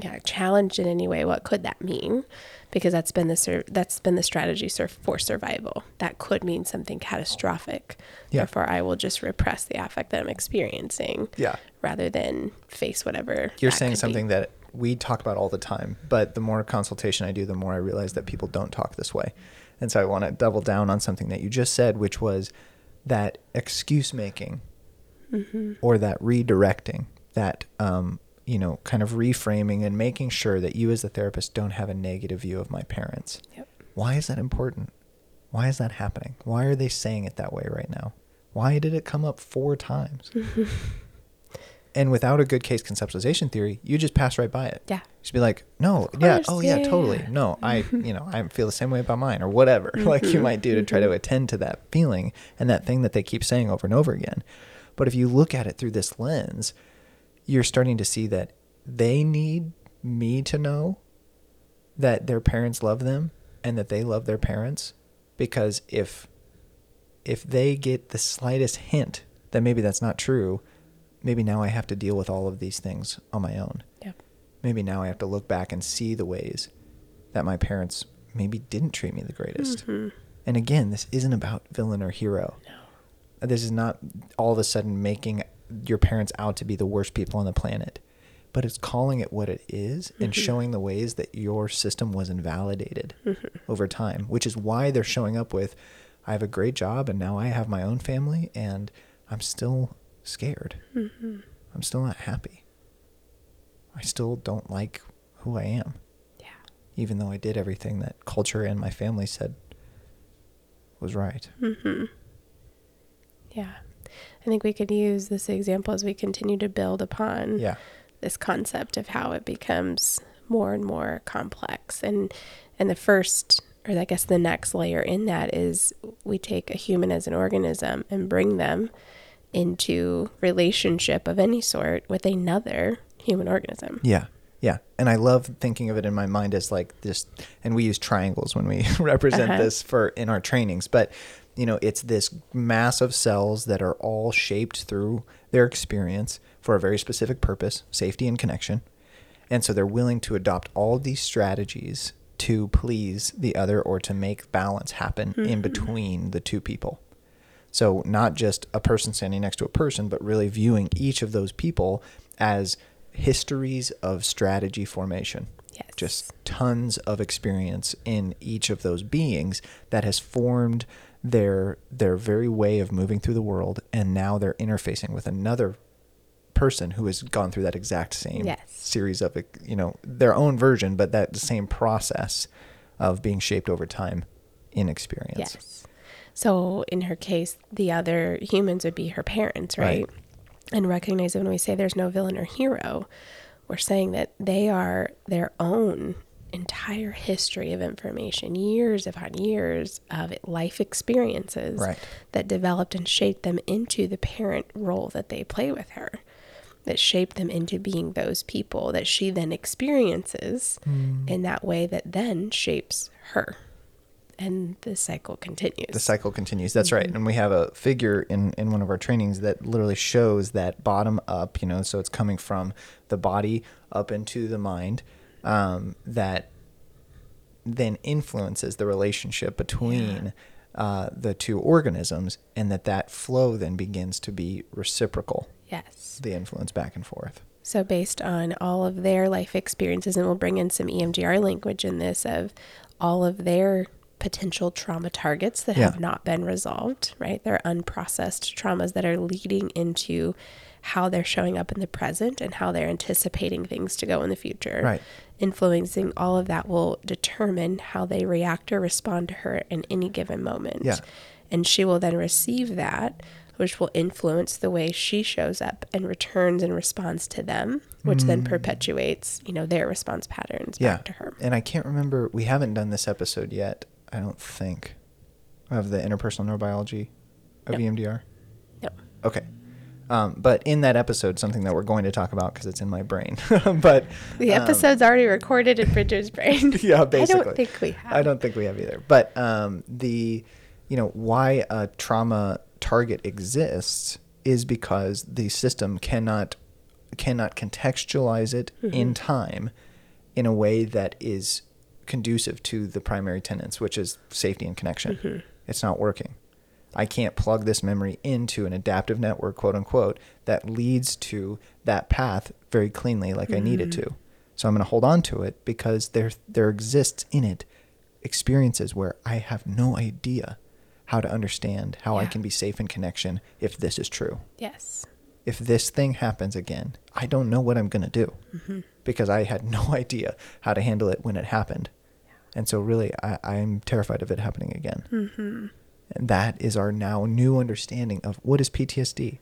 Speaker 3: yeah, challenged in any way, what could that mean? Because that's been the sur- that's been the strategy sur- for survival. That could mean something catastrophic.
Speaker 2: Yeah.
Speaker 3: Therefore, I will just repress the affect that I'm experiencing.
Speaker 2: Yeah.
Speaker 3: Rather than face whatever.
Speaker 2: You're saying
Speaker 3: could be.
Speaker 2: something that we talk about all the time, but the more consultation I do, the more I realize that people don't talk this way. And so I want to double down on something that you just said, which was that excuse making
Speaker 3: Mm-hmm.
Speaker 2: or that redirecting, that, um, you know, kind of reframing and making sure that you as a therapist don't have a negative view of my parents.
Speaker 3: Yep.
Speaker 2: Why is that important? Why is that happening? Why are they saying it that way right now? Why did it come up four times? [laughs] and without a good case conceptualization theory, you just pass right by it.
Speaker 3: Yeah.
Speaker 2: Just be like, no, yeah, oh yeah,
Speaker 3: yeah,
Speaker 2: totally.
Speaker 3: yeah.
Speaker 2: No, I, [laughs] you know, I feel the same way about mine or whatever. [laughs] like you mm-hmm, might do to try to mm-hmm. attend to that feeling and that thing that they keep saying over and over again. But if you look at it through this lens, you're starting to see that they need me to know that their parents love them and that they love their parents because if if they get the slightest hint that maybe that's not true, maybe now I have to deal with all of these things on my own.
Speaker 3: Yep.
Speaker 2: Maybe now I have to look back and see the ways that my parents maybe didn't treat me the greatest.
Speaker 3: Mm-hmm.
Speaker 2: And again, this isn't about villain or hero.
Speaker 3: No.
Speaker 2: This is not all of a sudden making your parents out to be the worst people on the planet, but it's calling it what it is and mm-hmm. showing the ways that your system was invalidated mm-hmm. over time, which is why they're showing up with, I have a great job and now I have my own family and I'm still scared. Mm-hmm. I'm still not happy. I still don't like who I am,
Speaker 3: Yeah.
Speaker 2: even though I did everything that culture and my family said was right.
Speaker 3: Mm-hmm. Yeah. I think we could use this example as we continue to build upon
Speaker 2: Yeah.
Speaker 3: this concept of how it becomes more and more complex. And and the first or I guess the next layer in that is we take a human as an organism and bring them into relationship of any sort with another human organism.
Speaker 2: Yeah. Yeah. And I love thinking of it in my mind as like this and we use triangles when we [laughs] represent
Speaker 3: Uh-huh.
Speaker 2: this for in our trainings, but you know, it's this mass of cells that are all shaped through their experience for a very specific purpose, safety and connection. And so they're willing to adopt all these strategies to please the other or to make balance happen in mm-hmm. between the two people. So not just a person standing next to a person, but really viewing each of those people as histories of strategy formation.
Speaker 3: Yes.
Speaker 2: Just tons of experience in each of those beings that has formed their their very way of moving through the world and now they're interfacing with another person who has gone through that exact same
Speaker 3: Yes.
Speaker 2: series of you know their own version but that same process of being shaped over time in experience.
Speaker 3: Yes. So in her case, the other humans would be her parents, right?
Speaker 2: Right.
Speaker 3: And recognize that when we say there's no villain or hero, we're saying that they are their own entire history of information, years upon years of life experiences
Speaker 2: Right.
Speaker 3: that developed and shaped them into the parent role that they play with her. That shaped them into being those people that she then experiences hmm. in that way that then shapes her. And the cycle continues.
Speaker 2: the cycle continues. That's right. Mm-hmm. And we have a figure in, in one of our trainings that literally shows that bottom up, you know, so it's coming from the body up into the mind, um, that then influences the relationship between uh, the two organisms, and that that flow then begins to be reciprocal,
Speaker 3: Yes.
Speaker 2: the influence back and forth.
Speaker 3: So, based on all of their life experiences, and we'll bring in some E EMDR language in this of all of their potential trauma targets that
Speaker 2: Yeah.
Speaker 3: have not been resolved, right? They're unprocessed traumas that are leading into how they're showing up in the present and how they're anticipating things to go in the future.
Speaker 2: Right.
Speaker 3: Influencing all of that will determine how they react or respond to her in any given moment.
Speaker 2: Yeah.
Speaker 3: And she will then receive that, which will influence the way she shows up and returns and responds to them, which then perpetuates, you know, their response patterns
Speaker 2: Mm. Yeah.
Speaker 3: back to her.
Speaker 2: And I can't remember, we haven't done this episode yet, I don't think. of the interpersonal neurobiology of
Speaker 3: No.
Speaker 2: EMDR?
Speaker 3: No.
Speaker 2: Okay. Um, but in that episode, something that we're going to talk about because it's in my brain. [laughs] but
Speaker 3: The
Speaker 2: um,
Speaker 3: episode's already recorded in Bridger's brain. [laughs]
Speaker 2: yeah, basically.
Speaker 3: I don't think we have.
Speaker 2: I don't think we have either. But um, the, you know, why a trauma target exists is because the system cannot cannot contextualize it in time in a way that is conducive to the primary tenets, which is safety and connection. It's not working. I can't plug this memory into an adaptive network, quote unquote, that leads to that path very cleanly, like I need it to. So I'm going to hold on to it because there there exists in it experiences where I have no idea how to understand how I can be safe in connection if this is true.
Speaker 3: Yes.
Speaker 2: If this thing happens again, I don't know what I'm going to do because I had no [laughs] idea how to handle it when it happened. And so, really, I, I'm terrified of it happening again.
Speaker 3: Mm-hmm.
Speaker 2: And that is our now new understanding of what is PTSD.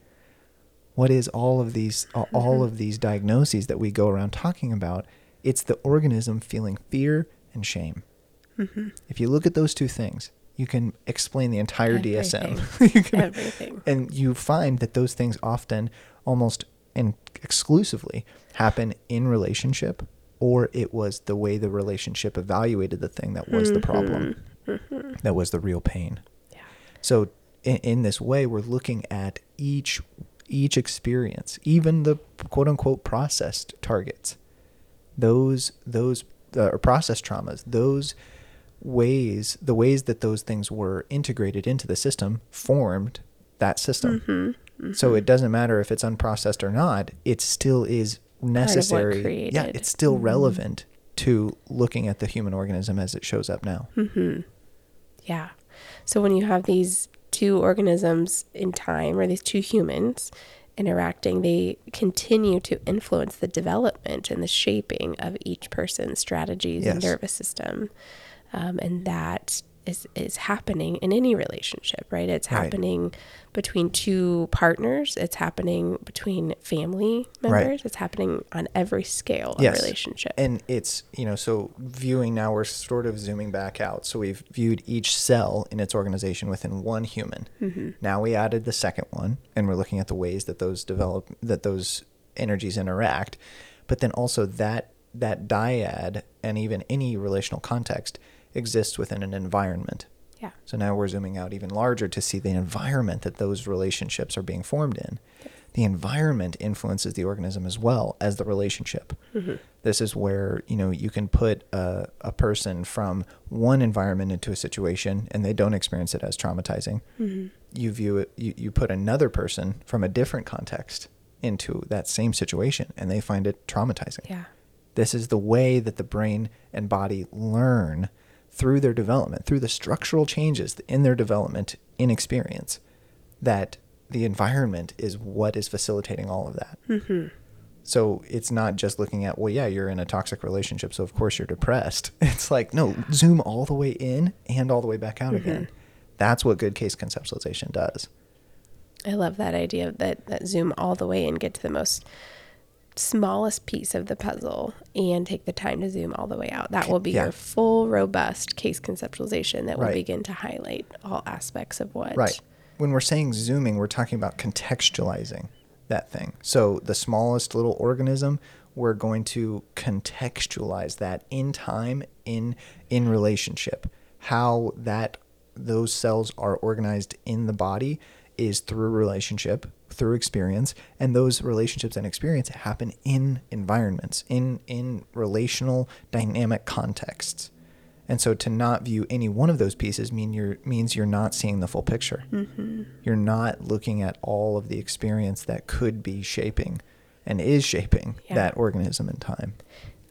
Speaker 2: What is all of these all mm-hmm. of these diagnoses that we go around talking about? It's the organism feeling fear and shame.
Speaker 3: Mm-hmm.
Speaker 2: If you look at those two things, you can explain the entire DSM.
Speaker 3: Everything. [laughs]
Speaker 2: You can-
Speaker 3: Everything.
Speaker 2: and you find that those things often almost and exclusively happen in relationship or it was the way the relationship evaluated the thing that was the problem mm-hmm. Mm-hmm. that was the real pain. So in, in this way we're looking at each each experience even the quote unquote processed targets those those uh, or process traumas those ways the ways that those things were integrated into the system formed that system
Speaker 3: Mm-hmm.
Speaker 2: so it doesn't matter if it's unprocessed or not it still is necessary yeah
Speaker 3: created. Mm-hmm.
Speaker 2: it's still relevant to looking at the human organism as it shows up now
Speaker 3: Mm-hmm. Yeah. So when you have these two organisms in time, or these two humans interacting, they continue to influence the development and the shaping of each person's strategies and nervous system. Um, and that is, is happening in any relationship, right? It's
Speaker 2: Right.
Speaker 3: happening between two partners, it's happening between family
Speaker 2: Right.
Speaker 3: members, it's happening on every scale of
Speaker 2: Yes.
Speaker 3: relationship.
Speaker 2: And it's, you know, so viewing now, we're sort of zooming back out. So we've viewed each cell in its organization within one human.
Speaker 3: Mm-hmm.
Speaker 2: Now we added the second one, and we're looking at the ways that those develop, that those energies interact. But then also that that dyad and even any relational context exists within an environment.
Speaker 3: yeah.
Speaker 2: So now we're zooming out even larger to see the environment that those relationships are being formed in. The environment influences the organism as well as the relationship. Mm-hmm. This is where you know you can put a, a person from one environment into a situation and they don't experience it as traumatizing. Mm-hmm. You view it. You, you put another person from a different context into that same situation and they find it traumatizing.
Speaker 3: Yeah.
Speaker 2: This is the way that the brain and body learn through their development, through the structural changes in their development in experience, that the environment is what is facilitating all of that.
Speaker 3: Mm-hmm.
Speaker 2: So it's not just looking at, well, yeah, you're in a toxic relationship, so of course you're depressed. [laughs] It's like, no, zoom all the way in and all the way back out again. That's what good case conceptualization does.
Speaker 3: I love that idea that that zoom all the way and get to the most smallest piece of the puzzle and take the time to zoom all the way out. That will be
Speaker 2: Yeah.
Speaker 3: your full robust case conceptualization that will
Speaker 2: Right.
Speaker 3: begin to highlight all aspects of what
Speaker 2: Right. When we're saying zooming, we're talking about contextualizing that thing. So the smallest little organism, we're going to contextualize that in time, in in relationship. How that those cells are organized in the body is through relationship, through experience, and those relationships and experience happen in environments, in in relational dynamic contexts. And so to not view any one of those pieces mean you're, means you're not seeing the full picture.
Speaker 3: Mm-hmm.
Speaker 2: You're not looking at all of the experience that could be shaping and is shaping
Speaker 3: Yeah.
Speaker 2: that organism in time.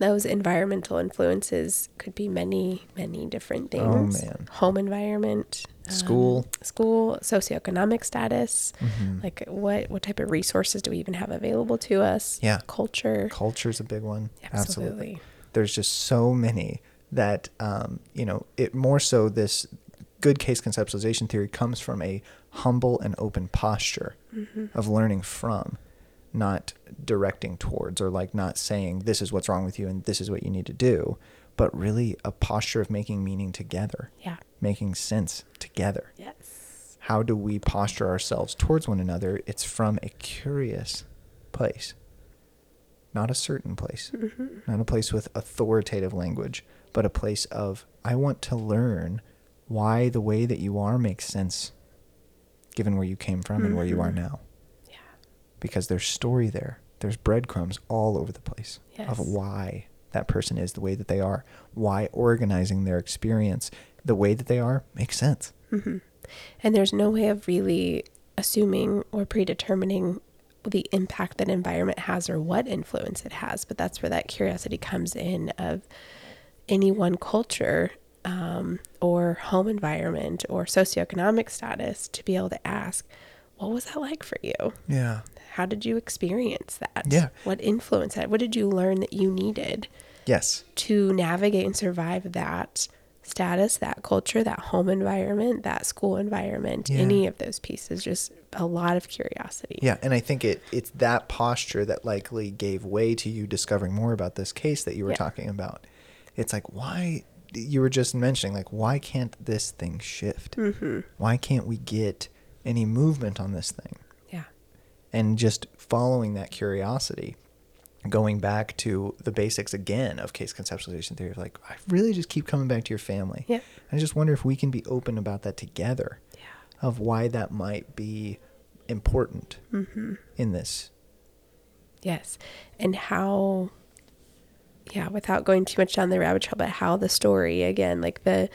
Speaker 3: Those environmental influences could be many, many different things.
Speaker 2: Oh, man.
Speaker 3: Home environment, um,
Speaker 2: School.
Speaker 3: school, socioeconomic status,
Speaker 2: Mhm.
Speaker 3: like what what type of resources do we even have available to us?
Speaker 2: Yeah.
Speaker 3: Culture.
Speaker 2: Culture's a big one.
Speaker 3: Absolutely.
Speaker 2: There's just so many that, um, you know, it more so this good case conceptualization theory comes from a humble and open posture
Speaker 3: Mm-hmm.
Speaker 2: of learning from, not directing towards or like not saying this is what's wrong with you and this is what you need to do, but really a posture of making meaning together,
Speaker 3: Yeah.
Speaker 2: making sense together.
Speaker 3: Yes.
Speaker 2: How do we posture ourselves towards one another? It's from a curious place, not a certain place,
Speaker 3: Mm-hmm.
Speaker 2: not a place with authoritative language, but a place of, I want to learn why the way that you are makes sense given where you came from and where you are
Speaker 3: Mhm.
Speaker 2: now. Because there's story there. There's breadcrumbs all over the place of why that person is the way that they are, why organizing their experience the way that they are makes sense.
Speaker 3: hmm And there's no way of really assuming or predetermining the impact that environment has or what influence it has. But that's where that curiosity comes in of any one culture um, or home environment or socioeconomic status to be able to ask, what was that like for you?
Speaker 2: Yeah.
Speaker 3: How did you experience that?
Speaker 2: Yeah.
Speaker 3: What influenced that? What did you learn that you needed
Speaker 2: Yes.
Speaker 3: to navigate and survive that status, that culture, that home environment, that school environment,
Speaker 2: Yeah.
Speaker 3: any of those pieces? Just a lot of curiosity.
Speaker 2: Yeah, and I think it it's that posture that likely gave way to you discovering more about this case that you were
Speaker 3: Yeah.
Speaker 2: talking about. It's like why you were just mentioning like why can't this thing shift?
Speaker 3: Mm-hmm.
Speaker 2: Why can't we get any movement on this thing? And just following that curiosity, going back to the basics again of case conceptualization theory of like I really just keep coming back to your family.
Speaker 3: Yeah.
Speaker 2: I just wonder if we can be open about that together
Speaker 3: Yeah.
Speaker 2: of why that might be important
Speaker 3: Mm-hmm.
Speaker 2: in this.
Speaker 3: Yes. And how, yeah, without going too much down the rabbit trail, but how the story, again, like the,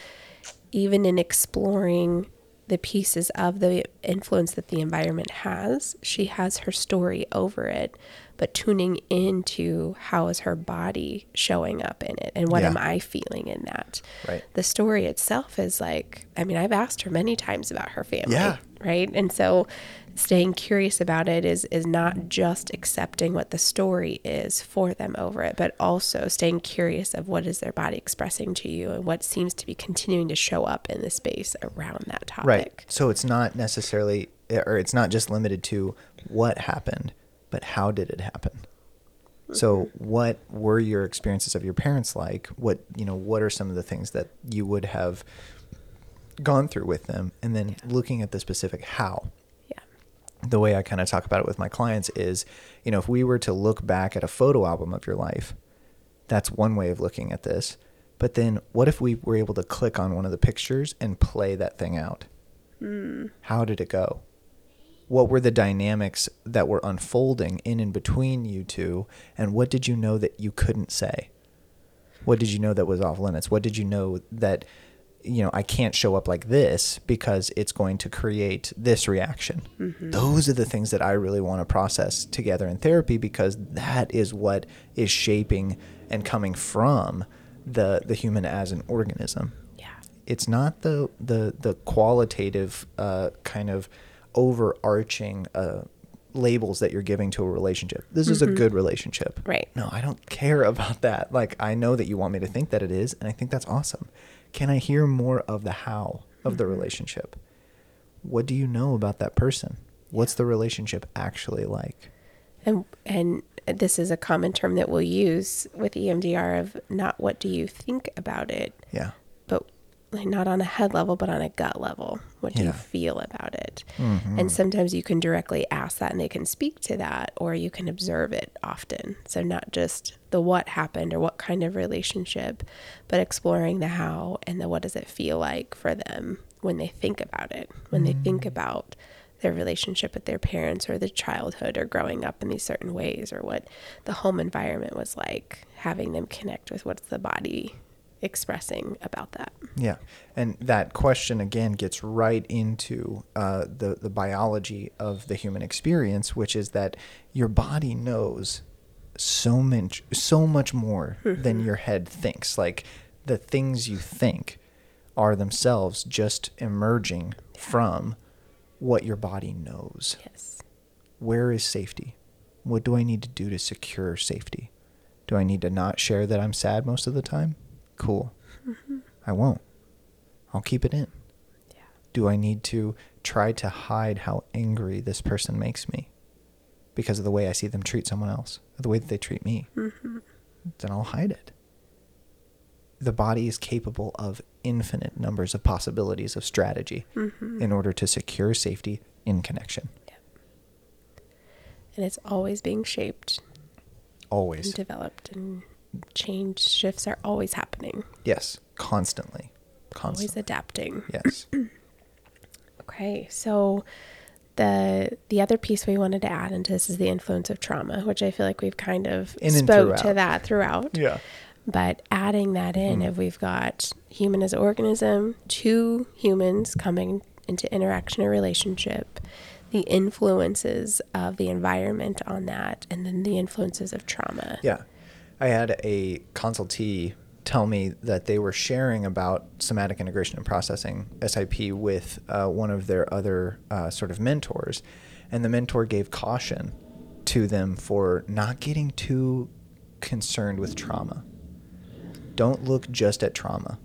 Speaker 3: even in exploring the pieces of the influence that the environment has, she has her story over it, but tuning into how is her body showing up in it and what
Speaker 2: Yeah.
Speaker 3: am I feeling in that.
Speaker 2: Right.
Speaker 3: The story itself is like, I mean, I've asked her many times about her family
Speaker 2: Yeah.
Speaker 3: right and so staying curious about it is is not just accepting what the story is for them over it but also staying curious of what is their body expressing to you and what seems to be continuing to show up in the space around that topic
Speaker 2: Right. So it's not necessarily, or it's not just limited to what happened, but how did it happen? So mm-hmm. what were your experiences of your parents like? What, you know, what are some of the things that you would have gone through with them? And then looking at the specific how. The way I kind of talk about it with my clients is, you know, if we were to look back at a photo album of your life, that's one way of looking at this. But then what if we were able to click on one of the pictures and play that thing out? Hmm. How did it go? What were the dynamics that were unfolding in and between you two? And what did you know that you couldn't say? What did you know that was off limits? What did you know that, you know, I can't show up like this because it's going to create this reaction? Those are the things that I really want to process together in therapy because that is what is shaping and coming from the the human as an organism
Speaker 3: yeah
Speaker 2: it's not the the the qualitative uh, kind of overarching uh, labels that you're giving to a relationship. This is a good relationship.
Speaker 3: Right.
Speaker 2: No, I don't care about that. Like I know that you want me to think that it is, and I think that's awesome. Can I hear more of the how of the relationship? What do you know about that person? What's the relationship actually like?
Speaker 3: and and this is a common term that we'll use with EMDR of not what do you think about it
Speaker 2: Yeah.
Speaker 3: but like not on a head level, but on a gut level. What do
Speaker 2: Yeah.
Speaker 3: you feel about it?
Speaker 2: Mhm.
Speaker 3: And sometimes you can directly ask that and they can speak to that, or you can observe it often. So, not just the what happened or what kind of relationship, but exploring the how and the what does it feel like for them when they think about it, when they think about their relationship with their parents or the childhood or growing up in these certain ways or what the home environment was like, having them connect with what's the body expressing about that.
Speaker 2: Yeah, and that question again gets right into uh, the the biology of the human experience, which is that your body knows so much so much more [laughs] than your head thinks. Like the things you think are themselves just emerging from what your body knows.
Speaker 3: Yes.
Speaker 2: Where is safety? What do I need to do to secure safety? Do I need to not share that I'm sad most of the time? Cool. Mm-hmm. I won't. I'll keep it in.
Speaker 3: Yeah.
Speaker 2: Do I need to try to hide how angry this person makes me because of the way I see them treat someone else, the way that they treat me?
Speaker 3: Mm-hmm.
Speaker 2: Then I'll hide it. The body is capable of infinite numbers of possibilities of strategy
Speaker 3: Mm-hmm.
Speaker 2: in order to secure safety in connection.
Speaker 3: And it's always being shaped
Speaker 2: Always.
Speaker 3: and developed, and change shifts are always happening,
Speaker 2: Yes. Constantly.
Speaker 3: always
Speaker 2: Constantly.
Speaker 3: adapting.
Speaker 2: Yes. [clears throat]
Speaker 3: Okay, so the the other piece we wanted to add into this is the influence of trauma, which I feel like we've kind of
Speaker 2: In
Speaker 3: spoke to that throughout.
Speaker 2: yeah.
Speaker 3: But adding that in,
Speaker 2: Mm.
Speaker 3: if we've got human as an organism, two humans coming into interaction or relationship, the influences of the environment on that, and then the influences of trauma.
Speaker 2: Yeah. I had a consultee tell me that they were sharing about somatic integration and processing, SIP, with uh, one of their other uh, sort of mentors. And the mentor gave caution to them for not getting too concerned with trauma. Don't look just at trauma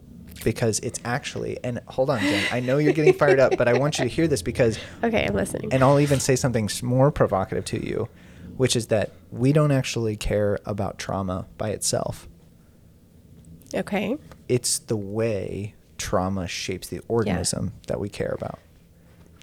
Speaker 2: because it's actually, and hold on, Jen, I know you're getting fired up, but I want you to hear this because [laughs]
Speaker 3: Okay, I'm listening.
Speaker 2: and I'll even say something more provocative to you, which is that we don't actually care about trauma by itself.
Speaker 3: Okay.
Speaker 2: It's the way trauma shapes the organism that we care about.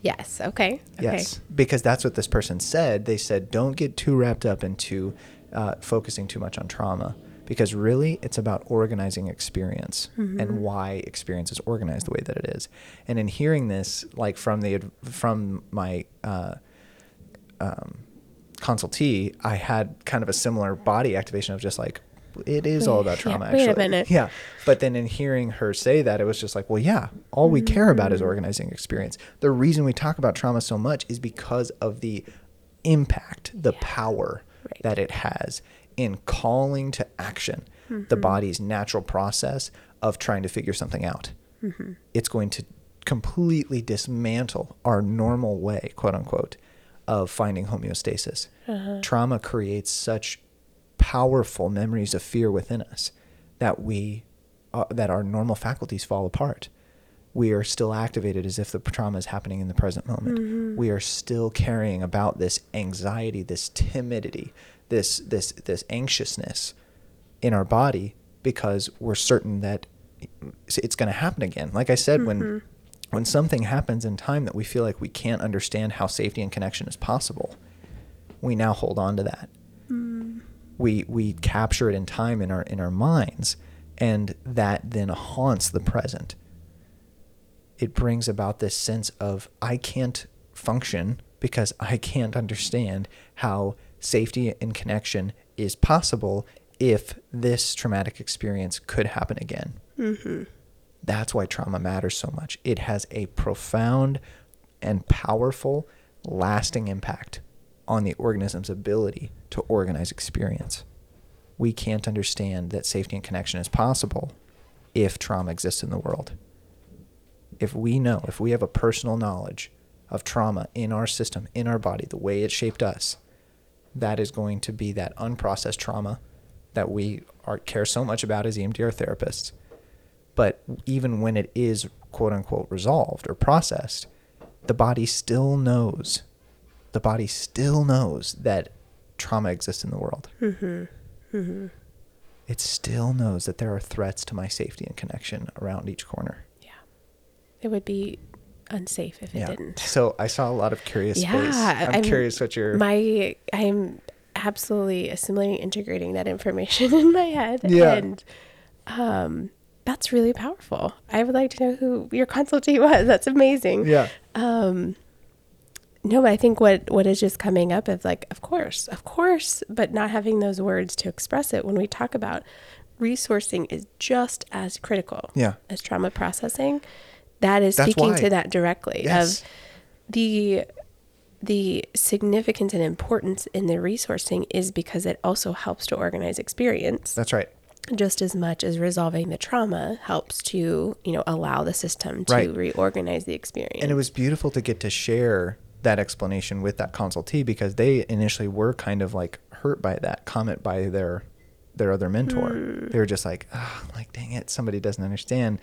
Speaker 3: Yes. Okay. Okay.
Speaker 2: Yes, because that's what this person said. They said, don't get too wrapped up into uh, focusing too much on trauma, because really it's about organizing experience and why experience is organized the way that it is. And in hearing this, like from the from my uh, um, consultee, I had kind of a similar body activation of just like, it is all about
Speaker 3: Yeah,
Speaker 2: trauma.
Speaker 3: wait a
Speaker 2: actually.
Speaker 3: minute.
Speaker 2: Yeah. But then in hearing her say that, it was just like, well, yeah, all we care about
Speaker 3: Mm.
Speaker 2: is organizing experience. The reason we talk about trauma so much is because of the impact, the power
Speaker 3: Right.
Speaker 2: that it has in calling to action the
Speaker 3: Mm-hmm.
Speaker 2: body's natural process of trying to figure something out.
Speaker 3: Mm-hmm.
Speaker 2: It's going to completely dismantle our normal way, quote unquote, of finding homeostasis.
Speaker 3: Uh-huh.
Speaker 2: Trauma creates such powerful memories of fear within us that we uh, that our normal faculties fall apart. We are still activated as if the trauma is happening in the present moment. We are still carrying about this anxiety, this timidity, this this this anxiousness in our body because we're certain that it's going to happen again. Like I said, when when something happens in time that we feel like we can't understand how safety and connection is possible, we now hold on to that. We we capture it in time in our in our minds, and that then haunts the present. It brings about this sense of I can't function because I can't understand how safety and connection is possible if this traumatic experience could happen again. Mm-hmm. That's why trauma matters so much. It has a profound and powerful, lasting impact on the organism's ability to organize experience. We can't understand that safety and connection is possible if trauma exists in the world. If we know, if we have a personal knowledge of trauma in our system, in our body, the way it shaped us, that is going to be that unprocessed trauma that we are, care so much about as EMDR therapists. But even when it is quote unquote resolved or processed, the body still knows. The body still knows that trauma exists in the world. Mm-hmm. Mm-hmm. It still knows that there are threats to my safety and connection around each corner.
Speaker 3: Yeah. It would be unsafe if it
Speaker 2: yeah.
Speaker 3: didn't.
Speaker 2: So I saw a lot of curious
Speaker 3: Yeah,
Speaker 2: face. I'm,
Speaker 3: I'm-
Speaker 2: curious what your
Speaker 3: My I'm absolutely assimilating, integrating that information [laughs] in my head.
Speaker 2: Yeah.
Speaker 3: And um that's really powerful. I would like to know who your consultee [laughs] was. That's amazing.
Speaker 2: yeah.
Speaker 3: Um, No, but I think what what is just coming up is like, of course, of course, but not having those words to express it when we talk about resourcing is just as critical
Speaker 2: Yeah.
Speaker 3: as trauma processing. That is
Speaker 2: That's
Speaker 3: speaking
Speaker 2: why.
Speaker 3: to that directly
Speaker 2: Yes.
Speaker 3: of the the significance and importance in the resourcing is because it also helps to organize experience
Speaker 2: That's right.
Speaker 3: just as much as resolving the trauma helps to you know allow the system to
Speaker 2: Right.
Speaker 3: reorganize the experience
Speaker 2: And it was beautiful to get to share that explanation with that consultee because they initially were kind of like hurt by that comment by their their other mentor.
Speaker 3: Hmm.
Speaker 2: They were just like, oh, like dang it, somebody doesn't understand.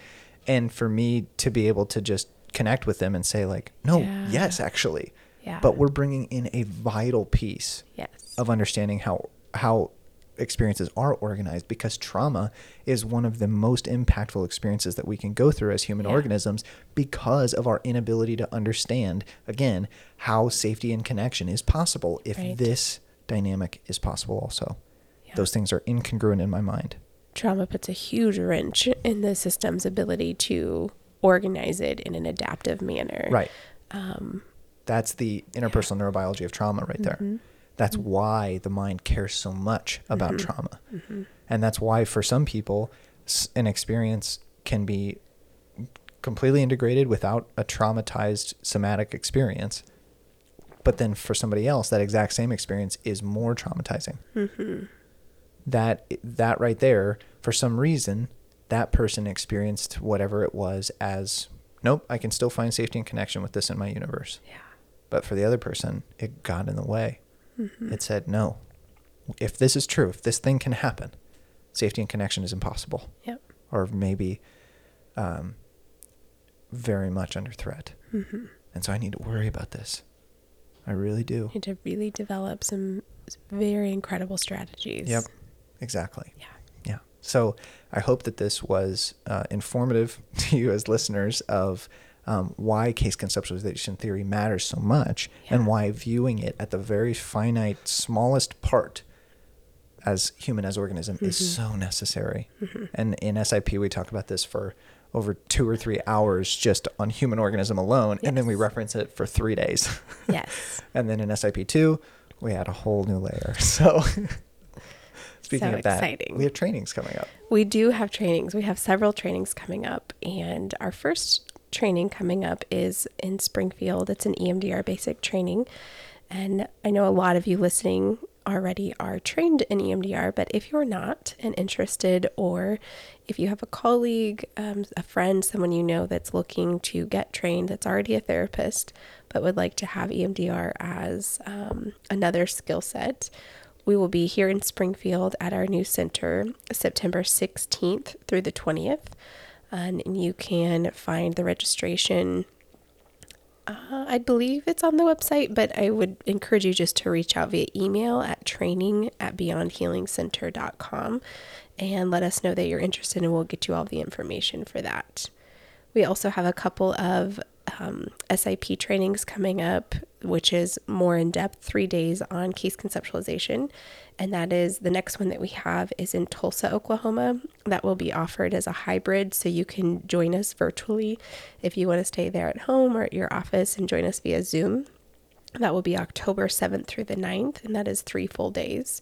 Speaker 2: And for me to be able to just connect with them and say like, no,
Speaker 3: Yeah.
Speaker 2: yes, actually.
Speaker 3: Yeah.
Speaker 2: But we're bringing in a vital piece
Speaker 3: yes
Speaker 2: of understanding how how experiences are organized because trauma is one of the most impactful experiences that we can go through as human
Speaker 3: Yeah.
Speaker 2: organisms because of our inability to understand again how safety and connection is possible if
Speaker 3: Right.
Speaker 2: this dynamic is possible also
Speaker 3: Yeah.
Speaker 2: those things are incongruent in my mind
Speaker 3: Trauma puts a huge wrench in the system's ability to organize it in an adaptive manner.
Speaker 2: right
Speaker 3: Um,
Speaker 2: that's the interpersonal neurobiology of trauma right there
Speaker 3: Mm-hmm.
Speaker 2: that's why the mind cares so much about trauma
Speaker 3: Mm-hmm.
Speaker 2: and that's why for some people an experience can be completely integrated without a traumatized somatic experience but then for somebody else that exact same experience is more traumatizing
Speaker 3: Mm-hmm.
Speaker 2: that that right there for some reason that person experienced whatever it was as nope i can still find safety and connection with this in my universe
Speaker 3: Yeah.
Speaker 2: but for the other person it got in the way it said no if this is true if this thing can happen safety and connection is impossible
Speaker 3: Yep.
Speaker 2: or maybe um, very much under threat
Speaker 3: Mm-hmm.
Speaker 2: and so i need to worry about this i really do
Speaker 3: Need to really develop some very incredible strategies.
Speaker 2: Yep, exactly.
Speaker 3: Yeah.
Speaker 2: Yeah. So I hope that this was uh, informative [laughs] to you as listeners of um, why case conceptualization theory matters so much and why viewing it at the very finite, smallest part as human as organism is
Speaker 3: Mm-hmm.
Speaker 2: so necessary. And in SIP, we talk about this for over two or three hours just on human organism alone, and then we reference it for three days. [laughs]
Speaker 3: Yes.
Speaker 2: and then in SIP2, we add a whole new layer. [laughs] So speaking
Speaker 3: So
Speaker 2: of that,
Speaker 3: exciting.
Speaker 2: we have trainings coming up.
Speaker 3: We do have trainings. We have several trainings coming up, and our first training coming up is in Springfield. It's an EMDR basic training, and I know a lot of you listening already are trained in EMDR, but if you're not and interested, or if you have a colleague, um, a friend, someone you know that's looking to get trained, that's already a therapist, but would like to have EMDR as um, another skill set, we will be here in Springfield at our new center September 16th through the 20th. And you can find the registration. Uh, I believe it's on the website, but I would encourage you just to reach out via email at training at beyondhealingcenter.com and let us know that you're interested, and we'll get you all the information for that. We also have a couple of um, SIP trainings coming up, which is more in depth, three days on case conceptualization. And that is the next one that we have is in Tulsa, Oklahoma. That will be offered as a hybrid. So you can join us virtually if you want to stay there at home or at your office and join us via Zoom. That will be October 7th through the 9th, and that is three full days.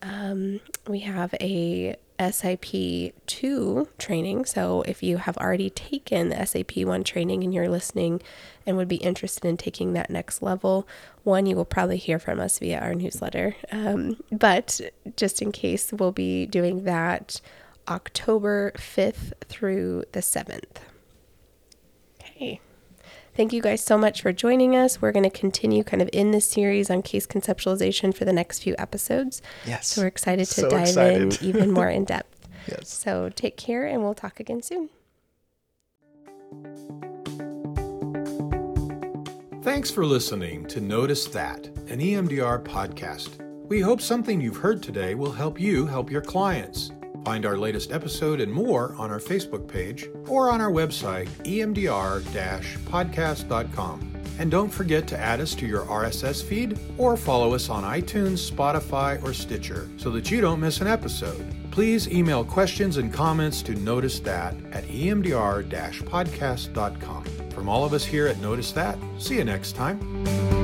Speaker 3: Um, we have a SIP 2 training. So if you have already taken the SIP 1 training and you're listening and would be interested in taking that next level, one, you will probably hear from us via our newsletter. Um, but just in case, we'll be doing that October 5th through the 7th. Okay. Thank you guys so much for joining us. We're going to continue kind of in this series on case conceptualization for the next few episodes.
Speaker 2: Yes.
Speaker 3: So we're excited to
Speaker 2: So
Speaker 3: dive
Speaker 2: excited.
Speaker 3: in [laughs] even more in depth. [laughs]
Speaker 2: Yes.
Speaker 3: So take care and we'll talk again soon.
Speaker 1: Thanks for listening to Notice That, an EMDR podcast. We hope something you've heard today will help you help your clients. Find our latest episode and more on our Facebook page or on our website, emdr podcast.com. And don't forget to add us to your RSS feed or follow us on iTunes, Spotify, or Stitcher so that you don't miss an episode. Please email questions and comments to Notice That at emdr podcast.com. From all of us here at Notice That, see you next time.